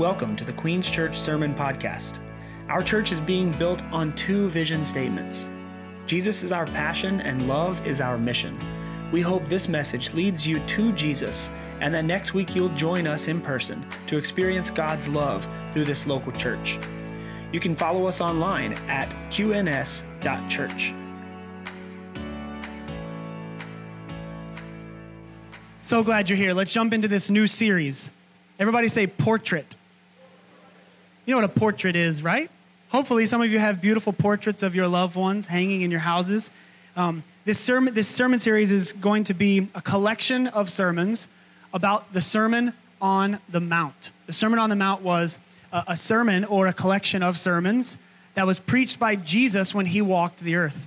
Welcome to the Queen's Church Sermon Podcast. Our church is being built on two vision statements Jesus is our passion, and love is our mission. We hope this message leads you to Jesus, and that next week you'll join us in person to experience God's love through this local church. You can follow us online at qns.church. So glad you're here. Let's jump into this new series. Everybody say portrait. You know what a portrait is, right? Hopefully, some of you have beautiful portraits of your loved ones hanging in your houses. Um, this, sermon, this sermon series is going to be a collection of sermons about the Sermon on the Mount. The Sermon on the Mount was a, a sermon or a collection of sermons that was preached by Jesus when he walked the earth.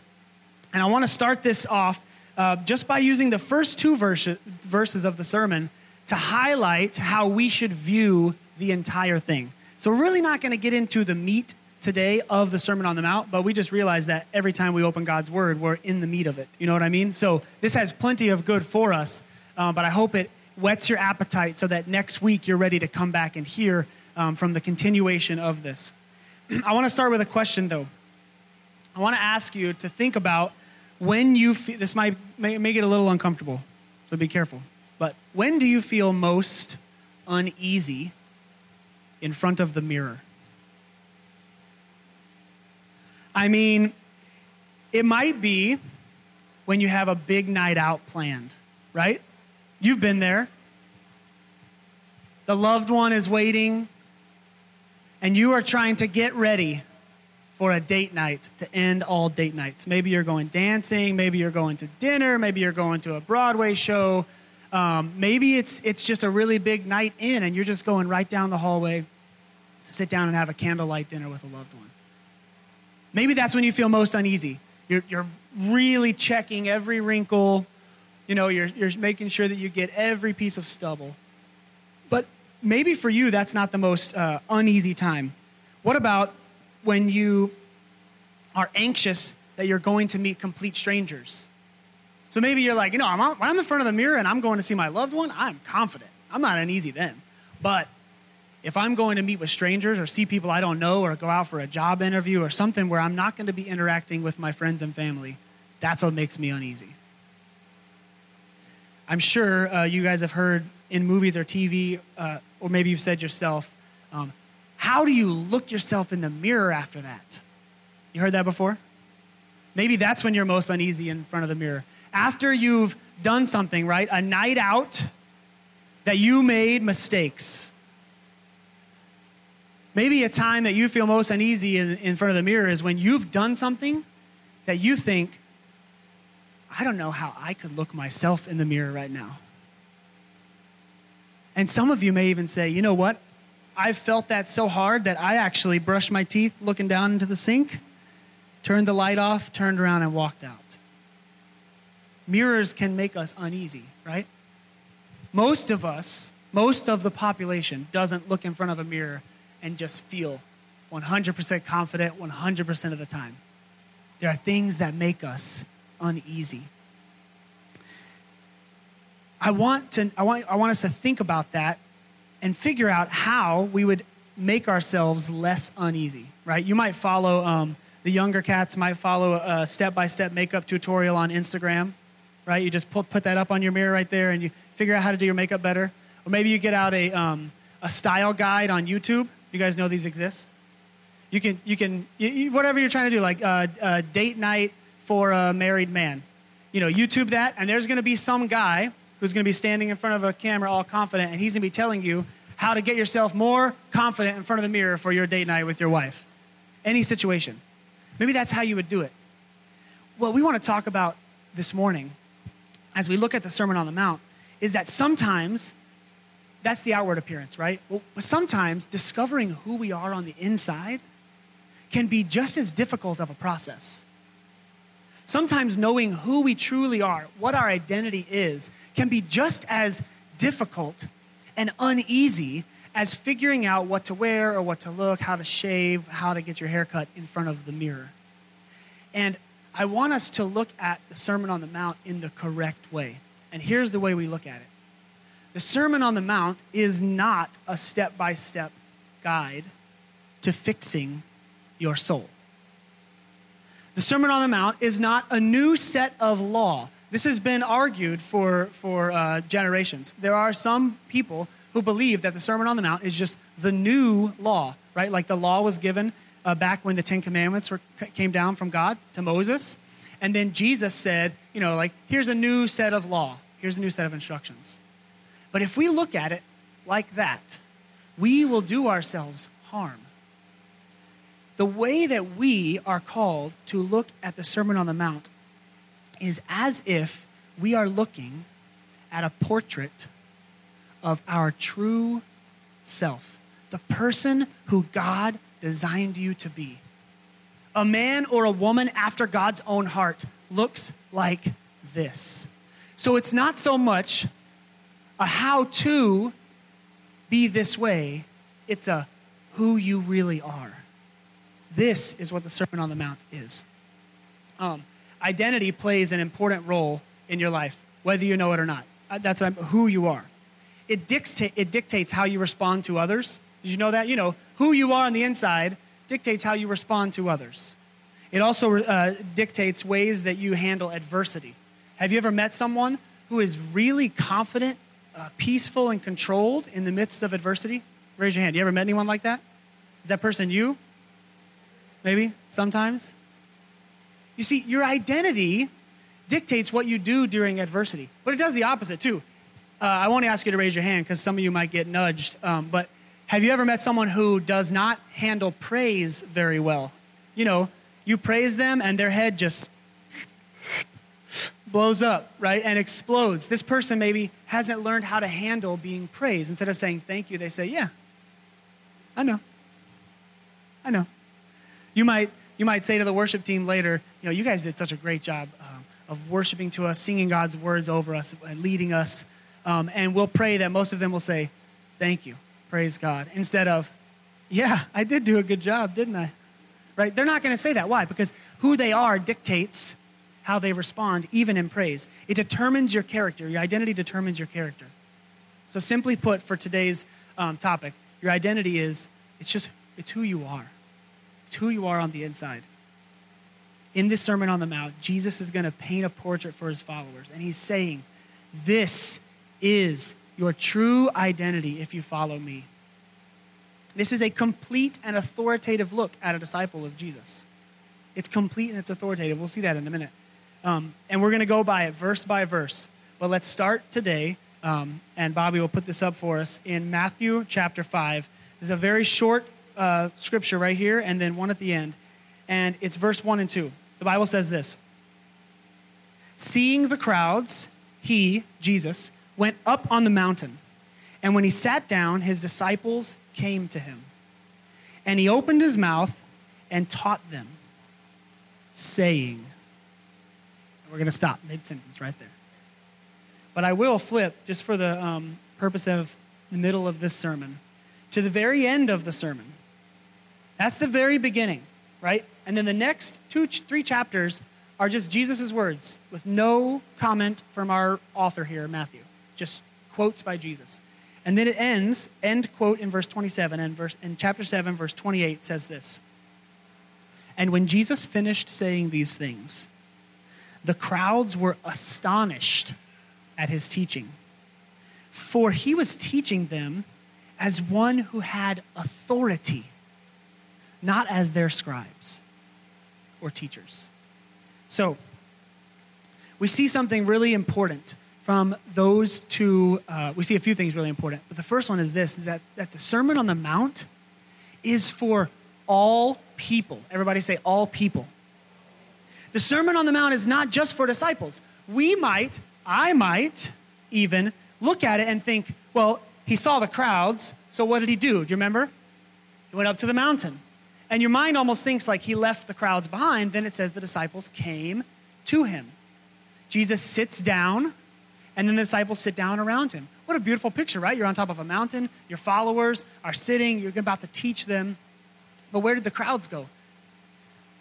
And I want to start this off uh, just by using the first two verse, verses of the sermon to highlight how we should view the entire thing. So, we're really not going to get into the meat today of the Sermon on the Mount, but we just realize that every time we open God's Word, we're in the meat of it. You know what I mean? So, this has plenty of good for us, uh, but I hope it whets your appetite so that next week you're ready to come back and hear um, from the continuation of this. I want to start with a question, though. I want to ask you to think about when you feel this might may, make it a little uncomfortable, so be careful. But when do you feel most uneasy in front of the mirror. I mean, it might be when you have a big night out planned, right? You've been there. The loved one is waiting, and you are trying to get ready for a date night to end all date nights. Maybe you're going dancing, maybe you're going to dinner, maybe you're going to a Broadway show. Um, maybe it's, it's just a really big night in, and you're just going right down the hallway sit down and have a candlelight dinner with a loved one. Maybe that's when you feel most uneasy. You're, you're really checking every wrinkle. You know, you're, you're making sure that you get every piece of stubble. But maybe for you, that's not the most uh, uneasy time. What about when you are anxious that you're going to meet complete strangers? So maybe you're like, you know, I'm, when I'm in front of the mirror and I'm going to see my loved one, I'm confident. I'm not uneasy then. But if I'm going to meet with strangers or see people I don't know or go out for a job interview or something where I'm not going to be interacting with my friends and family, that's what makes me uneasy. I'm sure uh, you guys have heard in movies or TV, uh, or maybe you've said yourself, um, how do you look yourself in the mirror after that? You heard that before? Maybe that's when you're most uneasy in front of the mirror. After you've done something, right? A night out that you made mistakes Maybe a time that you feel most uneasy in, in front of the mirror is when you've done something that you think, I don't know how I could look myself in the mirror right now. And some of you may even say, you know what? I've felt that so hard that I actually brushed my teeth looking down into the sink, turned the light off, turned around, and walked out. Mirrors can make us uneasy, right? Most of us, most of the population, doesn't look in front of a mirror and just feel 100% confident 100% of the time. There are things that make us uneasy. I want, to, I, want, I want us to think about that and figure out how we would make ourselves less uneasy, right? You might follow, um, the younger cats might follow a step by step makeup tutorial on Instagram, right? You just put, put that up on your mirror right there and you figure out how to do your makeup better. Or maybe you get out a, um, a style guide on YouTube you guys know these exist? You can, you can, you, you, whatever you're trying to do, like uh, uh, date night for a married man. You know, YouTube that, and there's going to be some guy who's going to be standing in front of a camera all confident, and he's going to be telling you how to get yourself more confident in front of the mirror for your date night with your wife. Any situation. Maybe that's how you would do it. What we want to talk about this morning, as we look at the Sermon on the Mount, is that sometimes that's the outward appearance, right? Well, sometimes discovering who we are on the inside can be just as difficult of a process. Sometimes knowing who we truly are, what our identity is, can be just as difficult and uneasy as figuring out what to wear or what to look, how to shave, how to get your hair cut in front of the mirror. And I want us to look at the Sermon on the Mount in the correct way. And here's the way we look at it the Sermon on the Mount is not a step by step guide to fixing your soul. The Sermon on the Mount is not a new set of law. This has been argued for, for uh, generations. There are some people who believe that the Sermon on the Mount is just the new law, right? Like the law was given uh, back when the Ten Commandments were, came down from God to Moses. And then Jesus said, you know, like, here's a new set of law, here's a new set of instructions. But if we look at it like that, we will do ourselves harm. The way that we are called to look at the Sermon on the Mount is as if we are looking at a portrait of our true self, the person who God designed you to be. A man or a woman after God's own heart looks like this. So it's not so much a how to be this way, it's a who you really are. This is what the Sermon on the Mount is. Um, identity plays an important role in your life, whether you know it or not. Uh, that's who you are. It, dicta- it dictates how you respond to others. Did you know that? You know, who you are on the inside dictates how you respond to others. It also uh, dictates ways that you handle adversity. Have you ever met someone who is really confident, uh, peaceful, and controlled in the midst of adversity? Raise your hand. You ever met anyone like that? Is that person you? Maybe, sometimes? You see, your identity dictates what you do during adversity, but it does the opposite too. Uh, I won't ask you to raise your hand because some of you might get nudged, um, but have you ever met someone who does not handle praise very well? You know, you praise them and their head just blows up, right? And explodes. This person maybe hasn't learned how to handle being praised. Instead of saying thank you, they say, Yeah, I know. I know. You might you might say to the worship team later, you know, you guys did such a great job um, of worshiping to us, singing God's words over us, and leading us. Um, and we'll pray that most of them will say, Thank you, praise God, instead of, Yeah, I did do a good job, didn't I? Right? They're not going to say that. Why? Because who they are dictates how they respond, even in praise. It determines your character. Your identity determines your character. So, simply put, for today's um, topic, your identity is it's just it's who you are. It's who you are on the inside. In this Sermon on the Mount, Jesus is going to paint a portrait for his followers, and he's saying, This is your true identity if you follow me. This is a complete and authoritative look at a disciple of Jesus. It's complete and it's authoritative. We'll see that in a minute. Um, and we're going to go by it verse by verse. But let's start today, um, and Bobby will put this up for us in Matthew chapter 5. This is a very short uh, scripture right here and then one at the end. And it's verse 1 and 2. The Bible says this Seeing the crowds, he, Jesus, went up on the mountain. And when he sat down, his disciples came to him. And he opened his mouth and taught them, saying, We're going to stop mid sentence right there. But I will flip, just for the um, purpose of the middle of this sermon, to the very end of the sermon. That's the very beginning, right? And then the next two, three chapters are just Jesus' words with no comment from our author here, Matthew. Just quotes by Jesus. And then it ends, end quote in verse 27, and verse in chapter 7, verse 28 says this. And when Jesus finished saying these things, the crowds were astonished at his teaching. For he was teaching them as one who had authority not as their scribes or teachers. So, we see something really important from those two. Uh, we see a few things really important. But the first one is this that, that the Sermon on the Mount is for all people. Everybody say, all people. The Sermon on the Mount is not just for disciples. We might, I might even look at it and think, well, he saw the crowds, so what did he do? Do you remember? He went up to the mountain. And your mind almost thinks like he left the crowds behind. Then it says the disciples came to him. Jesus sits down, and then the disciples sit down around him. What a beautiful picture, right? You're on top of a mountain, your followers are sitting, you're about to teach them. But where did the crowds go?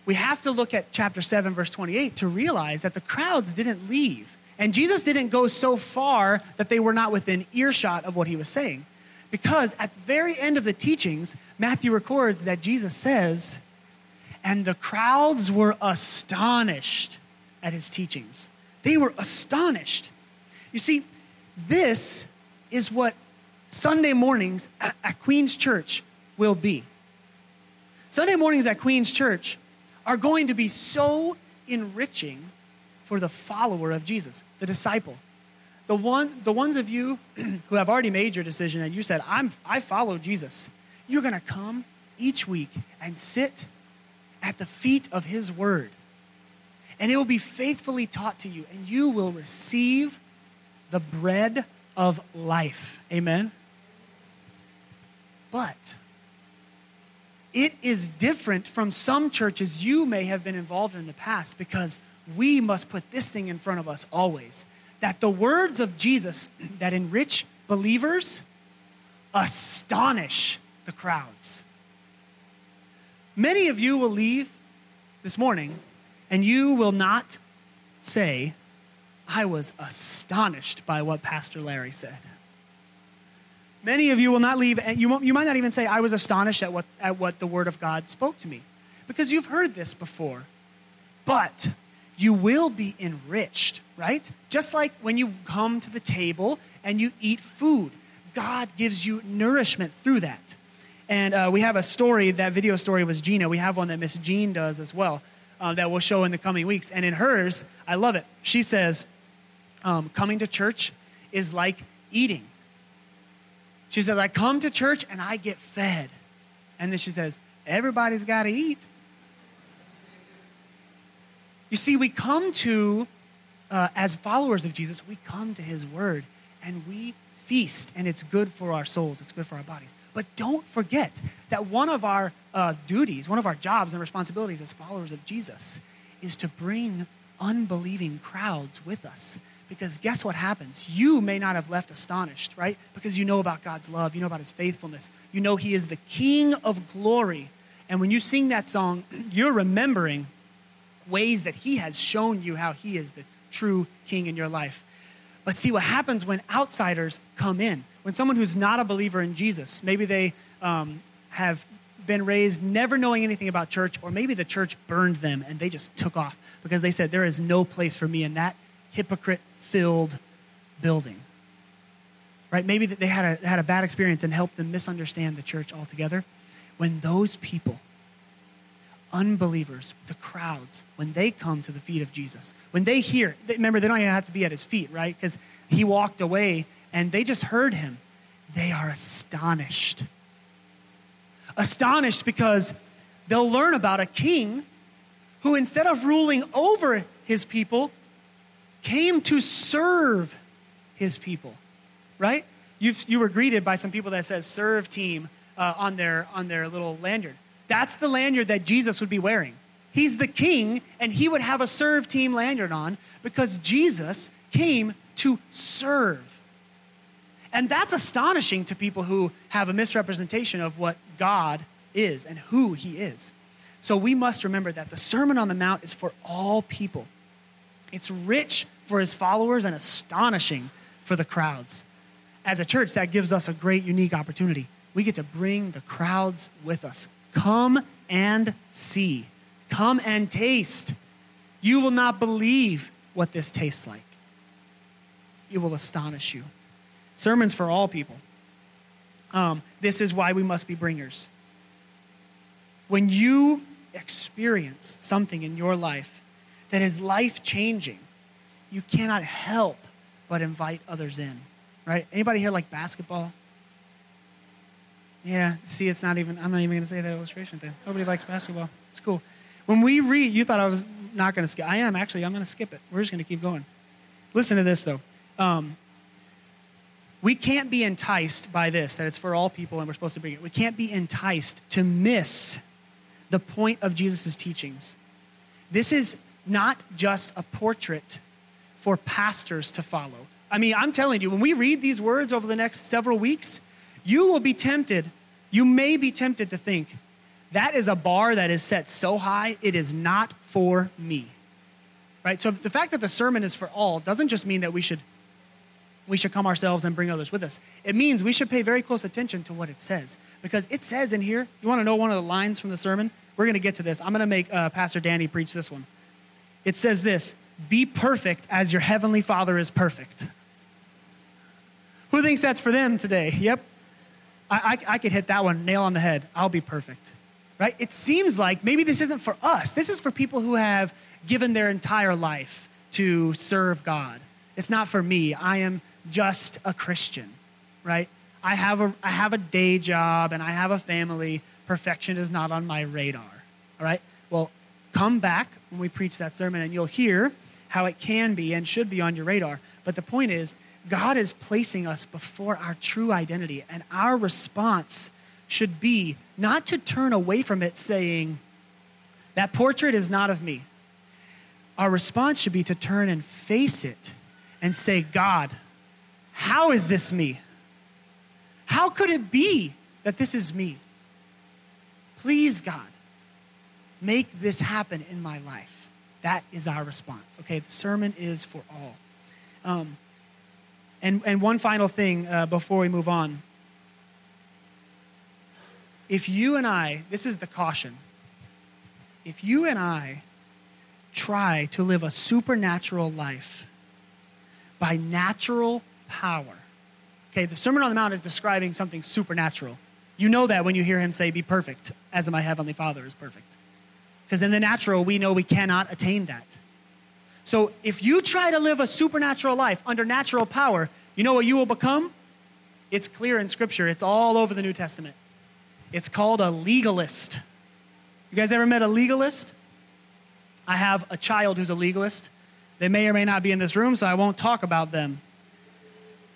We have to look at chapter 7, verse 28 to realize that the crowds didn't leave. And Jesus didn't go so far that they were not within earshot of what he was saying. Because at the very end of the teachings, Matthew records that Jesus says, and the crowds were astonished at his teachings. They were astonished. You see, this is what Sunday mornings at, at Queen's Church will be. Sunday mornings at Queen's Church are going to be so enriching for the follower of Jesus, the disciple. The, one, the ones of you who have already made your decision and you said, I'm, I follow Jesus, you're going to come each week and sit at the feet of his word. And it will be faithfully taught to you, and you will receive the bread of life. Amen? But it is different from some churches you may have been involved in the past because we must put this thing in front of us always that the words of Jesus that enrich believers astonish the crowds. Many of you will leave this morning and you will not say, I was astonished by what Pastor Larry said. Many of you will not leave, and you, you might not even say, I was astonished at what, at what the Word of God spoke to me, because you've heard this before. But you will be enriched, right? Just like when you come to the table and you eat food, God gives you nourishment through that. And uh, we have a story, that video story was Gina. We have one that Miss Jean does as well uh, that we'll show in the coming weeks. And in hers, I love it. She says, um, coming to church is like eating. She says, I come to church and I get fed. And then she says, everybody's got to eat. You see, we come to, uh, as followers of Jesus, we come to his word and we feast, and it's good for our souls, it's good for our bodies. But don't forget that one of our uh, duties, one of our jobs and responsibilities as followers of Jesus is to bring unbelieving crowds with us. Because guess what happens? You may not have left astonished, right? Because you know about God's love, you know about his faithfulness, you know he is the King of glory. And when you sing that song, you're remembering ways that he has shown you how he is the true king in your life. But see what happens when outsiders come in. When someone who's not a believer in Jesus, maybe they um, have been raised never knowing anything about church, or maybe the church burned them and they just took off because they said, There is no place for me in that hypocrite filled building. Right? Maybe that they had a, had a bad experience and helped them misunderstand the church altogether. When those people unbelievers, the crowds, when they come to the feet of Jesus, when they hear, remember, they don't even have to be at his feet, right? Because he walked away and they just heard him. They are astonished. Astonished because they'll learn about a king who, instead of ruling over his people, came to serve his people, right? You've, you were greeted by some people that says serve team uh, on, their, on their little lanyard. That's the lanyard that Jesus would be wearing. He's the king, and he would have a serve team lanyard on because Jesus came to serve. And that's astonishing to people who have a misrepresentation of what God is and who he is. So we must remember that the Sermon on the Mount is for all people. It's rich for his followers and astonishing for the crowds. As a church, that gives us a great, unique opportunity. We get to bring the crowds with us. Come and see. Come and taste. You will not believe what this tastes like. It will astonish you. Sermons for all people. Um, this is why we must be bringers. When you experience something in your life that is life changing, you cannot help but invite others in. Right? Anybody here like basketball? Yeah, see, it's not even, I'm not even going to say that illustration thing. Nobody likes basketball. It's cool. When we read, you thought I was not going to skip. I am, actually. I'm going to skip it. We're just going to keep going. Listen to this, though. Um, we can't be enticed by this, that it's for all people and we're supposed to bring it. We can't be enticed to miss the point of Jesus' teachings. This is not just a portrait for pastors to follow. I mean, I'm telling you, when we read these words over the next several weeks, you will be tempted, you may be tempted to think, that is a bar that is set so high, it is not for me. Right? So the fact that the sermon is for all doesn't just mean that we should we should come ourselves and bring others with us. It means we should pay very close attention to what it says because it says in here, you want to know one of the lines from the sermon? We're going to get to this. I'm going to make uh, Pastor Danny preach this one. It says this Be perfect as your heavenly Father is perfect. Who thinks that's for them today? Yep. I, I, I could hit that one nail on the head. I'll be perfect. Right? It seems like maybe this isn't for us. This is for people who have given their entire life to serve God. It's not for me. I am just a Christian, right? I have a, I have a day job and I have a family. Perfection is not on my radar, all right? Well, come back when we preach that sermon and you'll hear how it can be and should be on your radar. But the point is, God is placing us before our true identity, and our response should be not to turn away from it saying, That portrait is not of me. Our response should be to turn and face it and say, God, how is this me? How could it be that this is me? Please, God, make this happen in my life. That is our response. Okay, the sermon is for all. Um, and, and one final thing uh, before we move on. If you and I, this is the caution, if you and I try to live a supernatural life by natural power. Okay, the Sermon on the Mount is describing something supernatural. You know that when you hear him say, Be perfect, as my heavenly Father is perfect. Because in the natural, we know we cannot attain that. So if you try to live a supernatural life under natural power, you know what you will become? It's clear in Scripture, it's all over the New Testament. It's called a legalist. You guys ever met a legalist? I have a child who's a legalist. They may or may not be in this room, so I won't talk about them.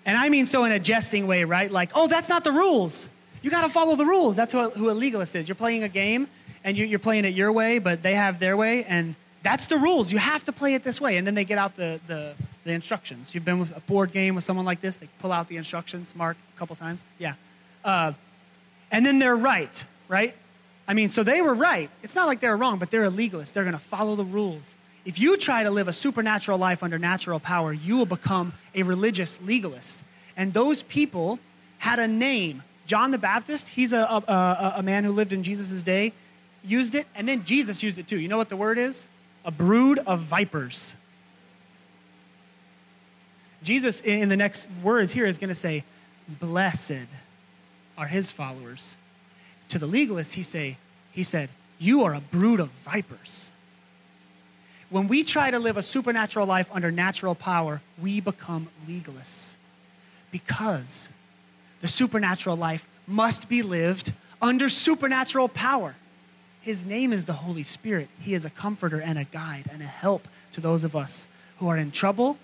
And I mean so in a jesting way, right? Like, oh, that's not the rules. You got to follow the rules. That's who, who a legalist is. You're playing a game and you're playing it your way, but they have their way, and that's the rules. You have to play it this way. And then they get out the, the, the instructions. You've been with a board game with someone like this, they pull out the instructions, Mark, a couple times. Yeah. Uh, and then they're right, right? I mean, so they were right. It's not like they were wrong, but they're a legalist. They're going to follow the rules. If you try to live a supernatural life under natural power, you will become a religious legalist. And those people had a name. John the Baptist, he's a, a, a man who lived in Jesus' day, used it, and then Jesus used it too. You know what the word is? A brood of vipers. Jesus, in the next words here, is going to say, Blessed are his followers. To the legalists, he, say, he said, You are a brood of vipers. When we try to live a supernatural life under natural power, we become legalists because the supernatural life must be lived under supernatural power. His name is the Holy Spirit. He is a comforter and a guide and a help to those of us who are in trouble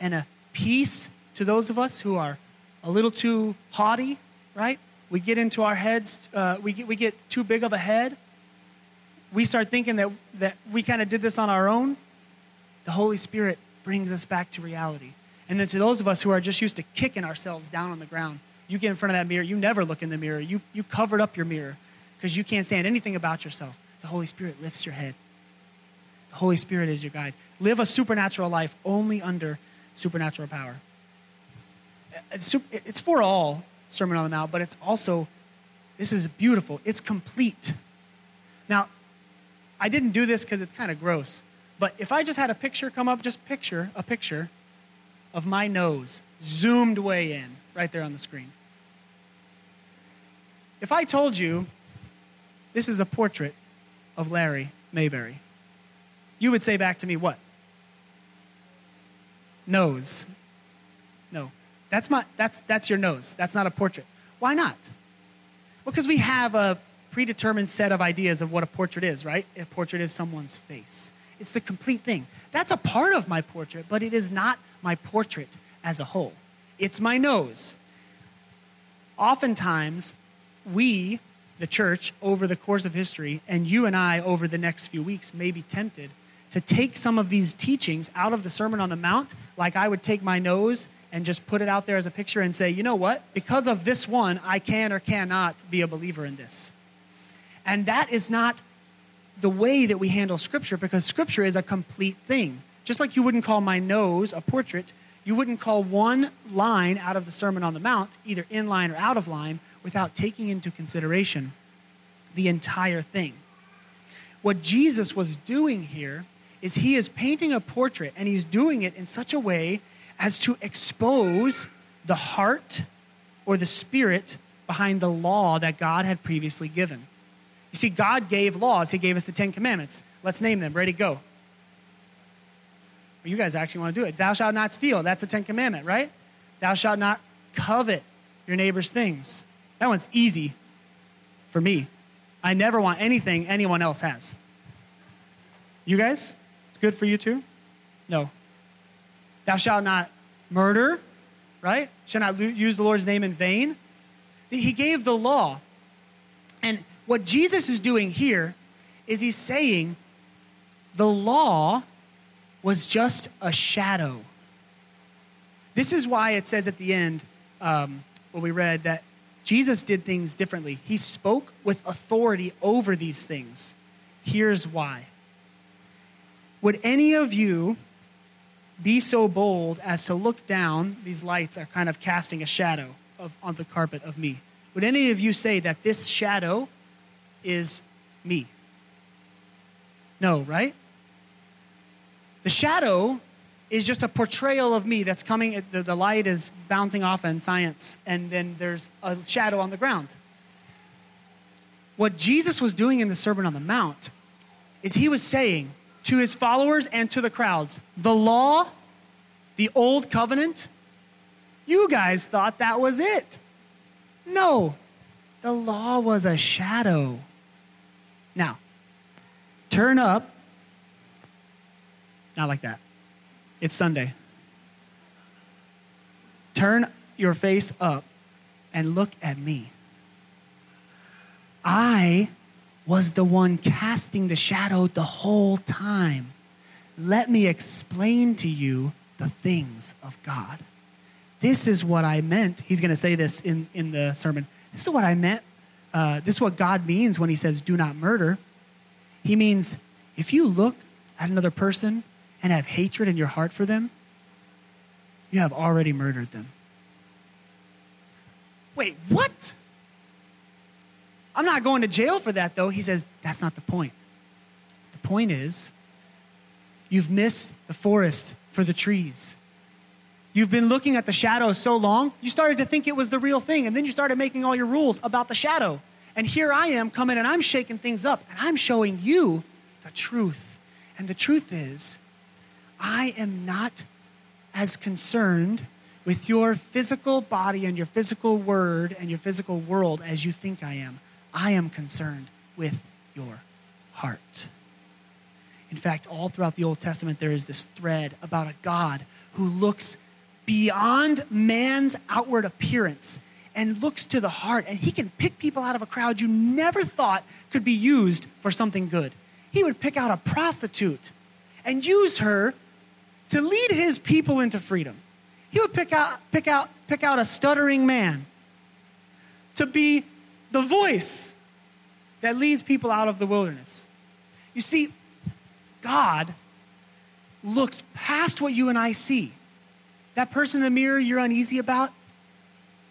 and a peace to those of us who are a little too haughty, right? We get into our heads, uh, we, get, we get too big of a head we start thinking that, that we kind of did this on our own, the Holy Spirit brings us back to reality. And then to those of us who are just used to kicking ourselves down on the ground, you get in front of that mirror, you never look in the mirror. You, you covered up your mirror because you can't stand anything about yourself. The Holy Spirit lifts your head. The Holy Spirit is your guide. Live a supernatural life only under supernatural power. It's, for all, Sermon on the Mount, but it's also, this is beautiful. It's complete. Now, I didn't do this because it's kind of gross. But if I just had a picture come up, just picture a picture of my nose zoomed way in right there on the screen. If I told you this is a portrait of Larry Mayberry, you would say back to me what? Nose. No. That's my that's that's your nose. That's not a portrait. Why not? Well, because we have a predetermined set of ideas of what a portrait is, right? A portrait is someone's face. It's the complete thing. That's a part of my portrait, but it is not my portrait as a whole. It's my nose. Oftentimes, we, the church, over the course of history, and you and I over the next few weeks, may be tempted to take some of these teachings out of the Sermon on the Mount, like I would take my nose and just put it out there as a picture and say, you know what? Because of this one, I can or cannot be a believer in this. And that is not the way that we handle Scripture because Scripture is a complete thing. Just like you wouldn't call my nose a portrait, you wouldn't call one line out of the Sermon on the Mount, either in line or out of line, without taking into consideration the entire thing. What Jesus was doing here is he is painting a portrait, and he's doing it in such a way as to expose the heart or the spirit behind the law that God had previously given. You see, God gave laws. He gave us the Ten Commandments. Let's name them. Ready, go. Well, you guys actually want to do it. Thou shalt not steal. That's the Ten Commandment, right? Thou shalt not covet your neighbor's things. That one's easy for me. I never want anything anyone else has. You guys? It's good for you too? No. Thou shalt not murder, right? Shall not use the Lord's name in vain. He gave the law. And what Jesus is doing here is he's saying the law was just a shadow. This is why it says at the end, um, what we read, that Jesus did things differently. He spoke with authority over these things. Here's why. Would any of you be so bold as to look down? These lights are kind of casting a shadow of, on the carpet of me. Would any of you say that this shadow is me? No, right? The shadow is just a portrayal of me that's coming, the, the light is bouncing off in science, and then there's a shadow on the ground. What Jesus was doing in the Sermon on the Mount is he was saying to his followers and to the crowds, the law, the old covenant, you guys thought that was it. No, the law was a shadow. Now, turn up. Not like that. It's Sunday. Turn your face up and look at me. I was the one casting the shadow the whole time. Let me explain to you the things of God. This is what I meant. He's going to say this in, in the sermon. This is what I meant. Uh, this is what God means when he says, do not murder. He means if you look at another person and have hatred in your heart for them, you have already murdered them. Wait, what? I'm not going to jail for that, though. He says, that's not the point. The point is, you've missed the forest for the trees. You've been looking at the shadow so long, you started to think it was the real thing, and then you started making all your rules about the shadow. And here I am coming and I'm shaking things up, and I'm showing you the truth. And the truth is, I am not as concerned with your physical body and your physical word and your physical world as you think I am. I am concerned with your heart. In fact, all throughout the Old Testament, there is this thread about a God who looks beyond man's outward appearance and looks to the heart, and he can pick people out of a crowd you never thought could be used for something good. He would pick out a prostitute and use her to lead his people into freedom. He would pick out, pick out, pick out a stuttering man to be the voice that leads people out of the wilderness. You see, God looks past what you and I see. That person in the mirror you're uneasy about,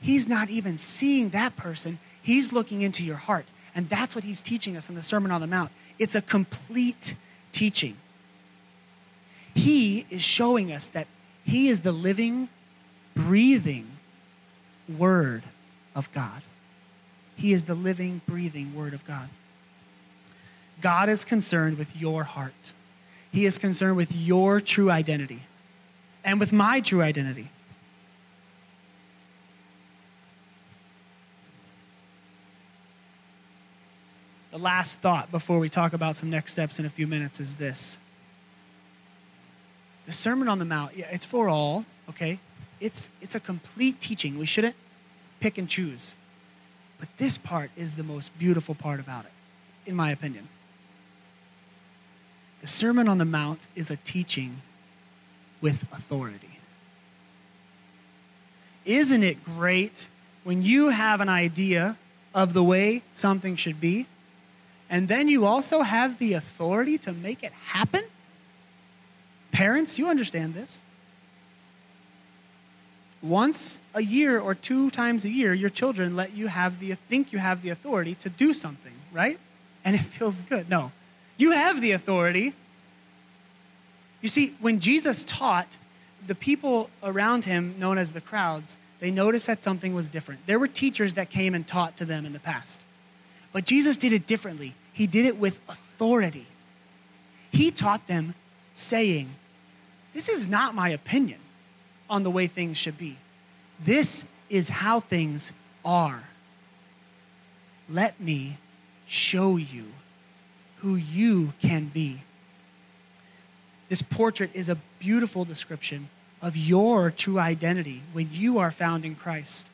he's not even seeing that person. He's looking into your heart. And that's what he's teaching us in the Sermon on the Mount. It's a complete teaching. He is showing us that he is the living, breathing Word of God. He is the living, breathing Word of God. God is concerned with your heart. He is concerned with your true identity and with my true identity. The last thought before we talk about some next steps in a few minutes is this. The Sermon on the Mount, yeah, it's for all, okay? It's, it's a complete teaching. We shouldn't pick and choose. But this part is the most beautiful part about it, in my opinion. The Sermon on the Mount is a teaching with authority. Isn't it great when you have an idea of the way something should be, and then you also have the authority to make it happen? Parents, you understand this. once a year or two times a year, your children let you have the think you have the authority to do something, right? And it feels good. No. You have the authority. You see, when Jesus taught, the people around him, known as the crowds, they noticed that something was different. There were teachers that came and taught to them in the past. But Jesus did it differently. He did it with authority. He taught them saying, This is not my opinion on the way things should be. This is how things are. Let me show you who you can be. This portrait is a beautiful description of your true identity when you are found in Christ.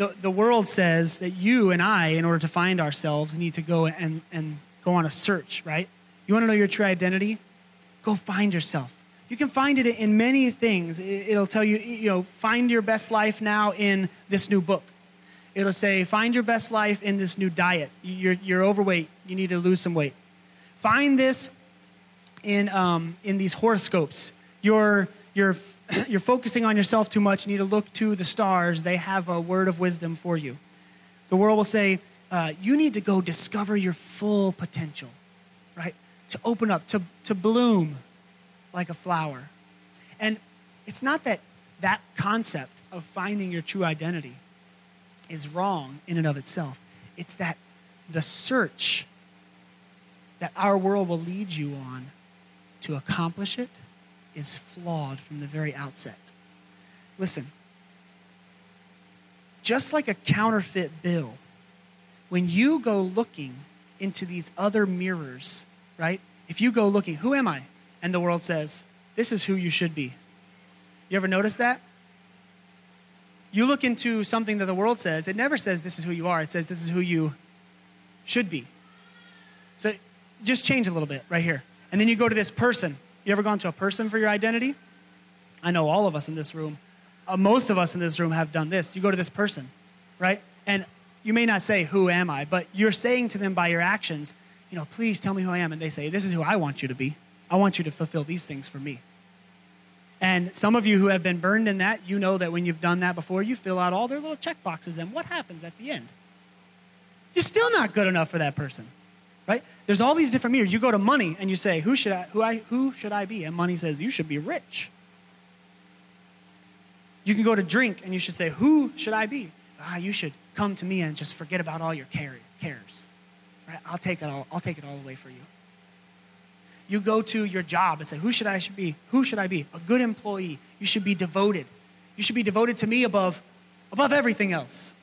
The, the world says that you and I, in order to find ourselves, need to go and, and go on a search, right? You want to know your true identity? Go find yourself. You can find it in many things. It'll tell you, you know, find your best life now in this new book. It'll say, find your best life in this new diet. You're, you're overweight. You need to lose some weight. Find this in, um, in these horoscopes. You're, you're, you're focusing on yourself too much. You need to look to the stars. They have a word of wisdom for you. The world will say, uh, you need to go discover your full potential, right? To open up, to, to bloom like a flower. And it's not that that concept of finding your true identity is wrong in and of itself. It's that the search that our world will lead you on to accomplish it is flawed from the very outset. Listen, just like a counterfeit bill, when you go looking into these other mirrors, right? If you go looking, who am I? And the world says, this is who you should be. You ever notice that? You look into something that the world says, it never says this is who you are, it says this is who you should be. So just change a little bit right here. And then you go to this person. You ever gone to a person for your identity? I know all of us in this room, uh, most of us in this room have done this. You go to this person, right? And you may not say, Who am I? But you're saying to them by your actions, You know, please tell me who I am. And they say, This is who I want you to be. I want you to fulfill these things for me. And some of you who have been burned in that, you know that when you've done that before, you fill out all their little check boxes. And what happens at the end? You're still not good enough for that person right? There's all these different mirrors. You go to money and you say, who should I, who I, who should I be? And money says, you should be rich. You can go to drink and you should say, who should I be? Ah, you should come to me and just forget about all your cares. Right? I'll take it all. I'll take it all away for you. You go to your job and say, who should I should be? Who should I be? A good employee. You should be devoted. You should be devoted to me above, above everything else.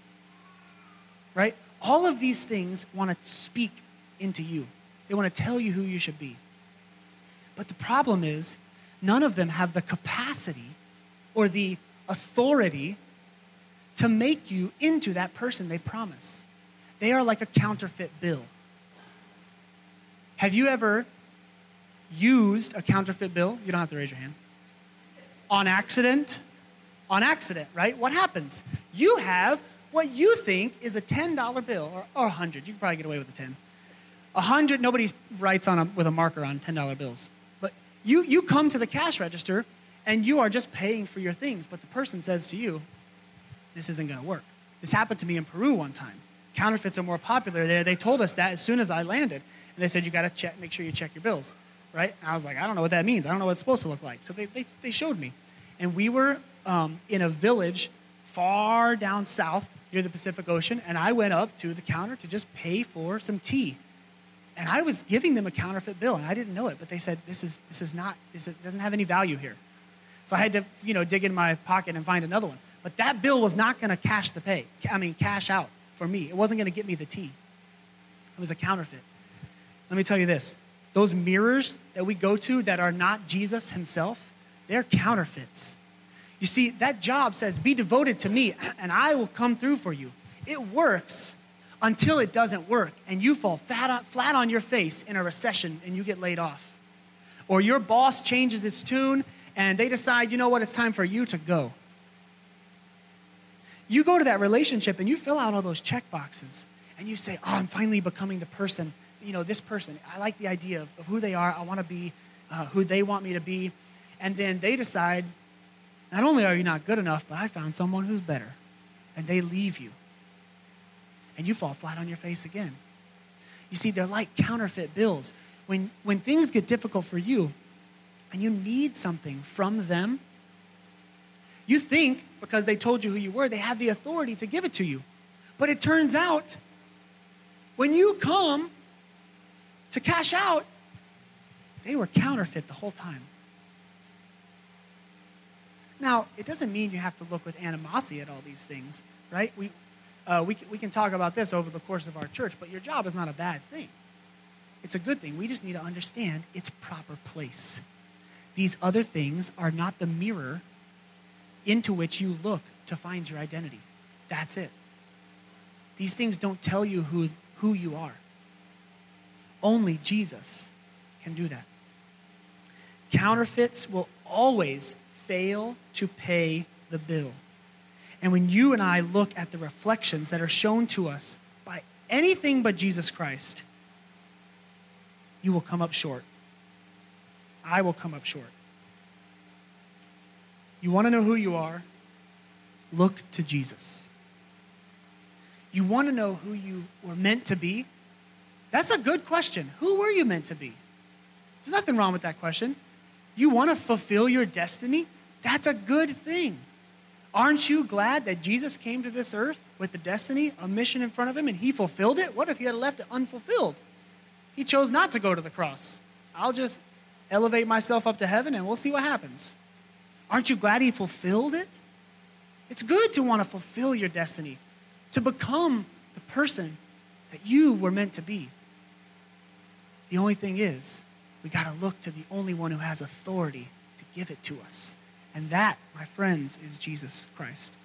Right? All of these things want to speak into you. They want to tell you who you should be. But the problem is, none of them have the capacity or the authority to make you into that person they promise. They are like a counterfeit bill. Have you ever used a counterfeit bill? You don't have to raise your hand. On accident? On accident, right? What happens? You have what you think is a $10 bill or, or 100. You can probably get away with a 10 a hundred, nobody writes on a, with a marker on $10 bills. But you, you come to the cash register and you are just paying for your things, but the person says to you, this isn't going to work. This happened to me in Peru one time. Counterfeits are more popular there. They told us that as soon as I landed. And they said, you got to check, make sure you check your bills, right? And I was like, I don't know what that means. I don't know what it's supposed to look like. So they, they, they showed me. And we were um, in a village far down south near the Pacific Ocean, and I went up to the counter to just pay for some tea and I was giving them a counterfeit bill, and I didn't know it, but they said, this is, this is not, this doesn't have any value here. So I had to, you know, dig in my pocket and find another one. But that bill was not going to cash the pay, I mean, cash out for me. It wasn't going to get me the tea. It was a counterfeit. Let me tell you this those mirrors that we go to that are not Jesus himself, they're counterfeits. You see, that job says, be devoted to me, and I will come through for you. It works until it doesn't work and you fall on, flat on your face in a recession and you get laid off. Or your boss changes its tune and they decide, you know what, it's time for you to go. You go to that relationship and you fill out all those check boxes and you say, oh, I'm finally becoming the person, you know, this person. I like the idea of, of who they are. I want to be, uh, who they want me to be. And then they decide, not only are you not good enough, but I found someone who's better. And they leave you. And you fall flat on your face again. You see, they're like counterfeit bills. When, when things get difficult for you and you need something from them, you think because they told you who you were, they have the authority to give it to you. But it turns out, when you come to cash out, they were counterfeit the whole time. Now, it doesn't mean you have to look with animosity at all these things, right? We, uh, we, we can talk about this over the course of our church, but your job is not a bad thing. It's a good thing. We just need to understand its proper place. These other things are not the mirror into which you look to find your identity. That's it. These things don't tell you who, who you are. Only Jesus can do that. Counterfeits will always fail to pay the bill. And when you and I look at the reflections that are shown to us by anything but Jesus Christ, you will come up short. I will come up short. You want to know who you are? Look to Jesus. You want to know who you were meant to be? That's a good question. Who were you meant to be? There's nothing wrong with that question. You want to fulfill your destiny? That's a good thing. Aren't you glad that Jesus came to this earth with a destiny, a mission in front of him, and he fulfilled it? What if he had left it unfulfilled? He chose not to go to the cross. I'll just elevate myself up to heaven and we'll see what happens. Aren't you glad he fulfilled it? It's good to want to fulfill your destiny, to become the person that you were meant to be. The only thing is, we got to look to the only one who has authority to give it to us. And that, my friends, is Jesus Christ.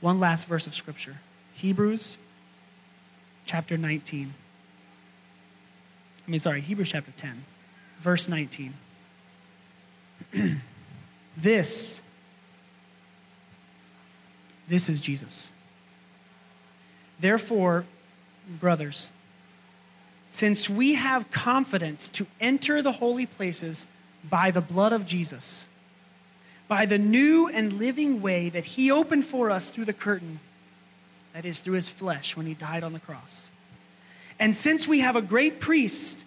One last verse of Scripture Hebrews chapter 19. I mean, sorry, Hebrews chapter 10, verse 19. this, this is Jesus. Therefore, brothers, since we have confidence to enter the holy places by the blood of Jesus, by the new and living way that he opened for us through the curtain, that is, through his flesh when he died on the cross. And since we have a great priest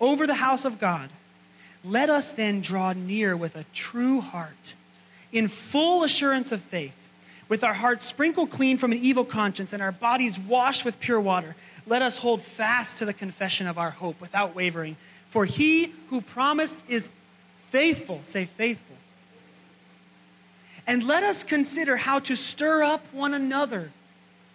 over the house of God, let us then draw near with a true heart, in full assurance of faith, with our hearts sprinkled clean from an evil conscience and our bodies washed with pure water. Let us hold fast to the confession of our hope without wavering. For he who promised is faithful. Say, faithful. And let us consider how to stir up one another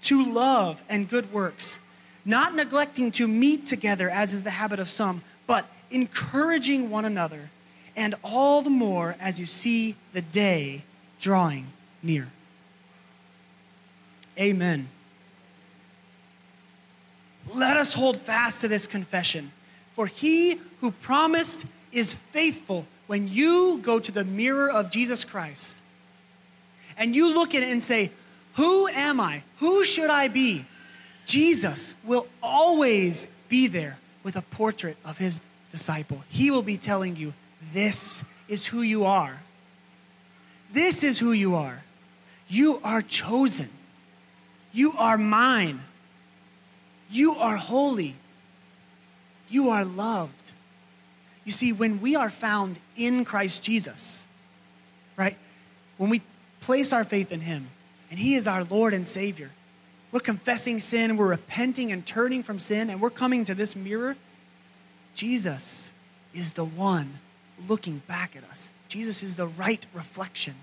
to love and good works, not neglecting to meet together as is the habit of some, but encouraging one another, and all the more as you see the day drawing near. Amen. Let us hold fast to this confession, for he who promised is faithful when you go to the mirror of Jesus Christ and you look at it and say, Who am I? Who should I be? Jesus will always be there with a portrait of his disciple. He will be telling you, This is who you are. This is who you are. You are chosen. You are mine. You are holy. You are loved. You see, when we are found in Christ Jesus, right? When we place our faith in Him, and He is our Lord and Savior, we're confessing sin, we're repenting and turning from sin, and we're coming to this mirror. Jesus is the one looking back at us. Jesus is the right reflection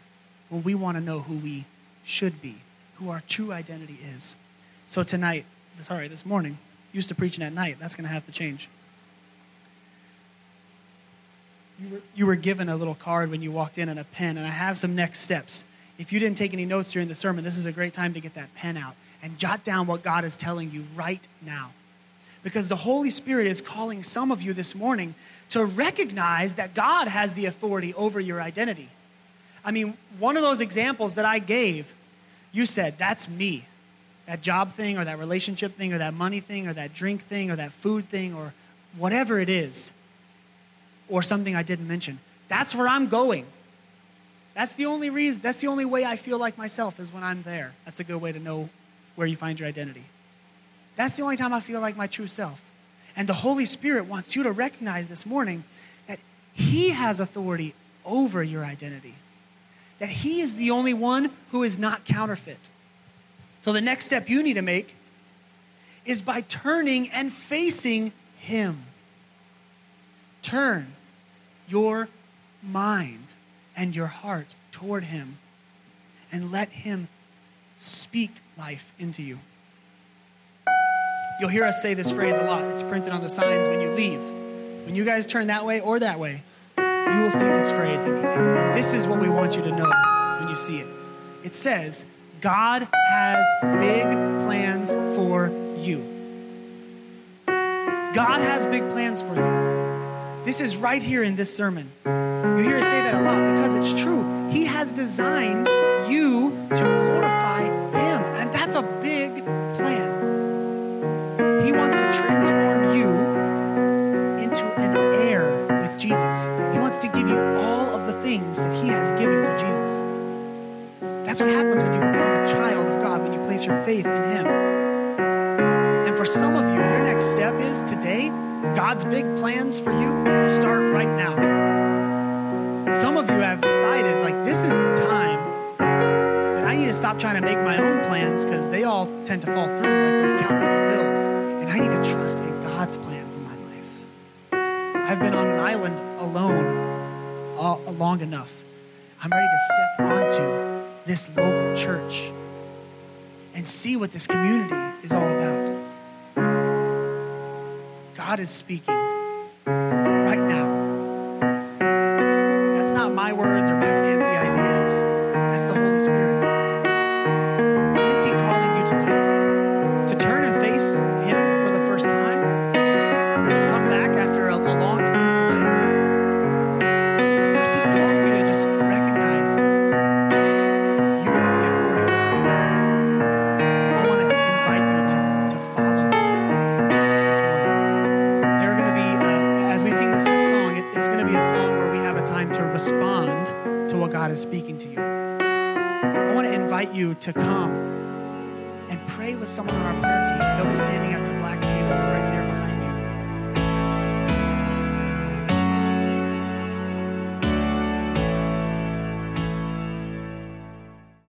when we want to know who we should be, who our true identity is. So tonight, sorry, this morning, used to preaching at night. That's going to have to change. You were, you were given a little card when you walked in and a pen, and I have some next steps. If you didn't take any notes during the sermon, this is a great time to get that pen out and jot down what God is telling you right now. Because the Holy Spirit is calling some of you this morning to recognize that God has the authority over your identity. I mean, one of those examples that I gave, you said, that's me. That job thing, or that relationship thing, or that money thing, or that drink thing, or that food thing, or whatever it is. or something I didn't mention. That's where I'm going. That's the only reason, that's the only way I feel like myself is when I'm there. That's a good way to know where you find your identity. That's the only time I feel like my true self. And the Holy Spirit wants you to recognize this morning that He has authority over your identity, that He is the only one who is not counterfeit. So the next step you need to make is by turning and facing Him. Turn your mind and your heart toward Him and let Him speak life into you. You'll hear us say this phrase a lot. It's printed on the signs when you leave. When you guys turn that way or that way, you will see this phrase. This is what we want you to know when you see it. It says, God has big plans for you. God has big plans for you. This is right here in this sermon. You hear us say that a lot because it's true. He has designed you to glorify Him, and that's a big plan. He wants to transform you into an heir with Jesus. He wants to give you all of the things that He has given to Jesus. That's what happens when you become a child of God, when you place your faith in Him. And for some of you, your next step is today, God's big plans for you start right now. Some of you have decided, like, this is the time that I need to stop trying to make my own plans because they all tend to fall through like those calculated bills. And I need to trust in God's plan for my life. I've been on an island alone all, long enough. I'm ready to step onto this local church and see what this community is all about. God is speaking right now. To come and pray with someone on our prayer team. They'll be standing at